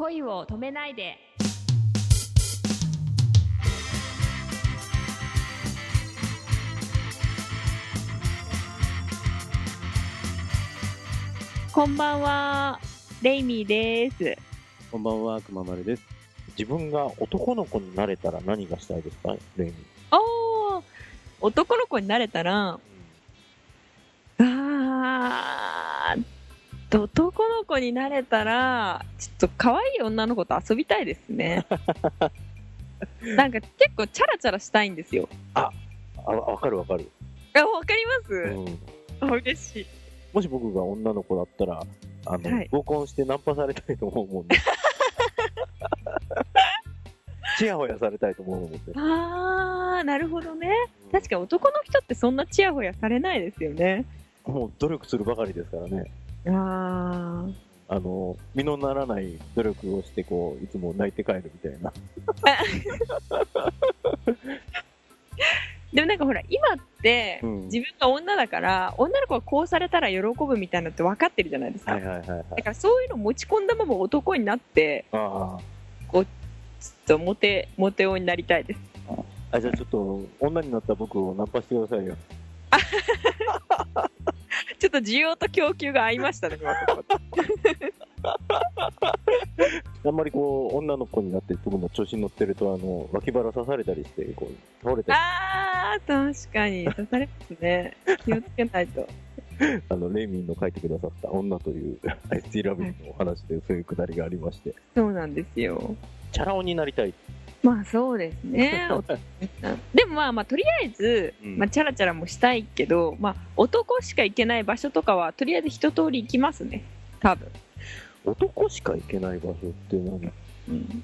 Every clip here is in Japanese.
恋を止めないで。こんばんはレイミーです。こんばんは、くままるです。自分が男の子になれたら何がしたいですか？レイミおー男の子になれたらあー男の子になれたらちょっと可愛い女の子と遊びたいですね なんか結構チャラチャラしたいんですよあ、わかるわかる。あわかりうます、ん。あ嬉しいもし僕が女の子だったら、あの、はい合コンしてナンパされたいと思うもんね。チヤホヤされたいと思うもんね。あーなるほどね確かに男の人ってそんなチヤホヤされないですよねもう努力するばかりですからね。あーあの、身のならない努力をして、こう、いつも泣いて帰るみたいな。でもなんかほら今ってうん自分が女だから女の子がこうされたら喜ぶみたいなのって分かってるじゃないですか、はいはいはいはい。だからそういうの持ち込んだまま男になってあちょっとモテモテ男になりたいですあ。あ、じゃあちょっと、女になった僕をナンパしてくださいよ。ちょっと需要と供給が合いましたね。あんまりこう、女の子になって僕も調子に乗ってると、あの、脇腹刺されたりして、こう、倒れて、ああー確かに。刺されますね。気をつけないと。の、レイミンの書いてくださった女という、アイスティラビットのお話で、そういうくだりがありまして、そうなんですよ。チャラ男になりたい。まあそうですね。でもまあまあとりあえず、うん。まあ、チャラチャラもしたいけど、まあ、男しか行けない場所とかはとりあえず一通り行きますね。多分、男しか行けない場所って何？うん、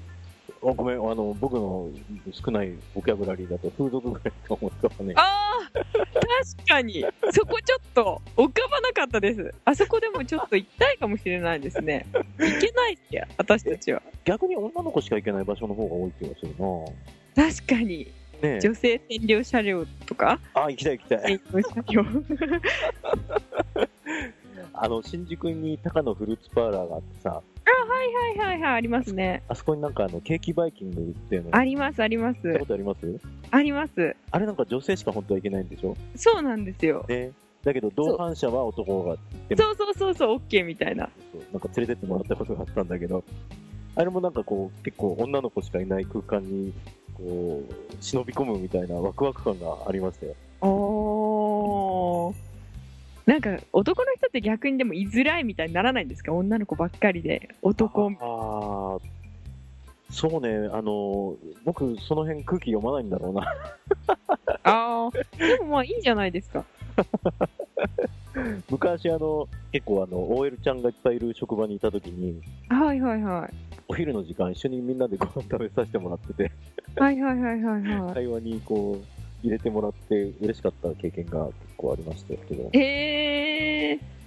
あごめん、あの、僕の少ないボキャブラリーだと風俗ぐらいしか思い浮かばない。あー確かに。そこちょっと浮かばなかったです。あそこでもちょっと行きたいかもしれないですね。行けないっけ私たちは。逆に女の子しか行けない場所の方が多い気がするな。確かに。ねえ。女性専用車両とか？あ、行きたい行きたい。あの、新宿に高野フルーツパーラーがあってさ、はいはいはいありますね。あそこになんかあの、ケーキバイキング売ってるの。ありますありま行ったすことあります？あります。あれなんか女性しか本当は行けないんでしょ？そうなんですよ。ね。だけど同伴者は男がそうそうそうそう OK みたいな。そうなんか連れてってもらったことがあったんだけど、あれもなんかこう、結構女の子しかいない空間に、こう、忍び込むみたいなワクワク感がありましたよ。おー。なんか男の人って逆にでも居づらいみたいにならないんですか？女の子ばっかりで。男。ああ、そうね、あの、僕、その辺空気読まないんだろうな。ああでもまあいいんじゃないですか 昔、あの、結構あの、OL ちゃんがいっぱいいる職場にいた時に、はいはいはいお昼の時間一緒にみんなでご飯食べさせてもらってて、はいはいはいはいはい会話にこう、入れてもらって嬉しかった経験が結構ありましたけど。へえでもえ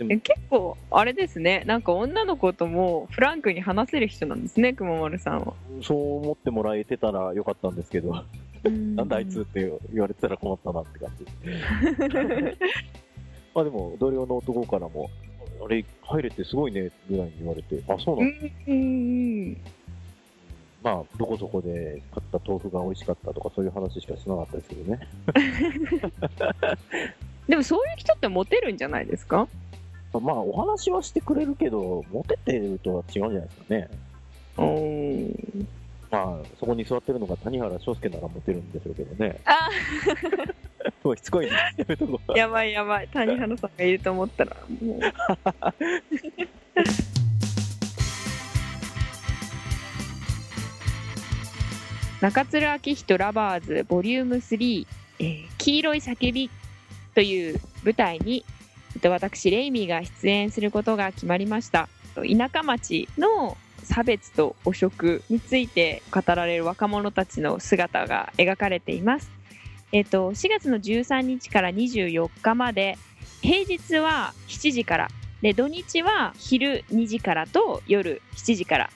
結構あれですね。なんか女の子ともフランクに話せる人なんですねくままるさんは。そう思ってもらえてたらよかったんですけど、なんだあいつって言われてたら困ったなって感じ。まあでも、同僚の男からも、あれ、入れてすごいね、ぐらいに言われて、あ、そううなんだ。ん。まあ、どこそこで買った豆腐が美味しかったとか、そういう話しかしなかったですけどね。でもそういう人ってモテるんじゃないですか？まあ、お話はしてくれるけど、モテてるとは違うんじゃないですかね。うんまあ、そこに座ってるのが谷原章介ならモテるんでしょうけどね。あもうしつこいね。やめとこう。やばいやばい谷原さんがいると思ったらもう 中津明人ラバーズボリューム3、えー黄色い叫びという舞台にと私レイミーが出演することが決まりました。田舎町の差別と汚職について語られる若者たちの姿が描かれています。えっと4月の13日から24日まで平日は7時からで土日は昼2時からと夜7時から。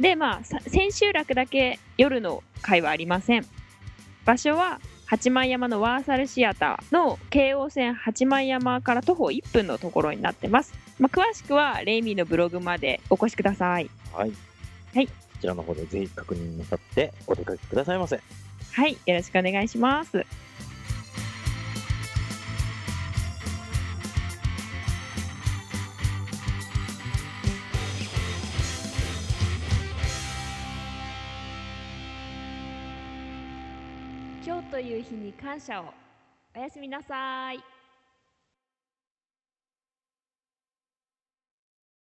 でまあ千秋楽だけ夜の会はありません。場所は八幡山のワーサルシアターの京王線八幡山から徒歩1分のところになってます、まあ、詳しくはレイミーのブログまでお越しください。はい、はい、こちらの方でぜひ確認なさってお出かけくださいませ。はい。よろしくお願いします。今日という日に感謝を。おやすみなさい。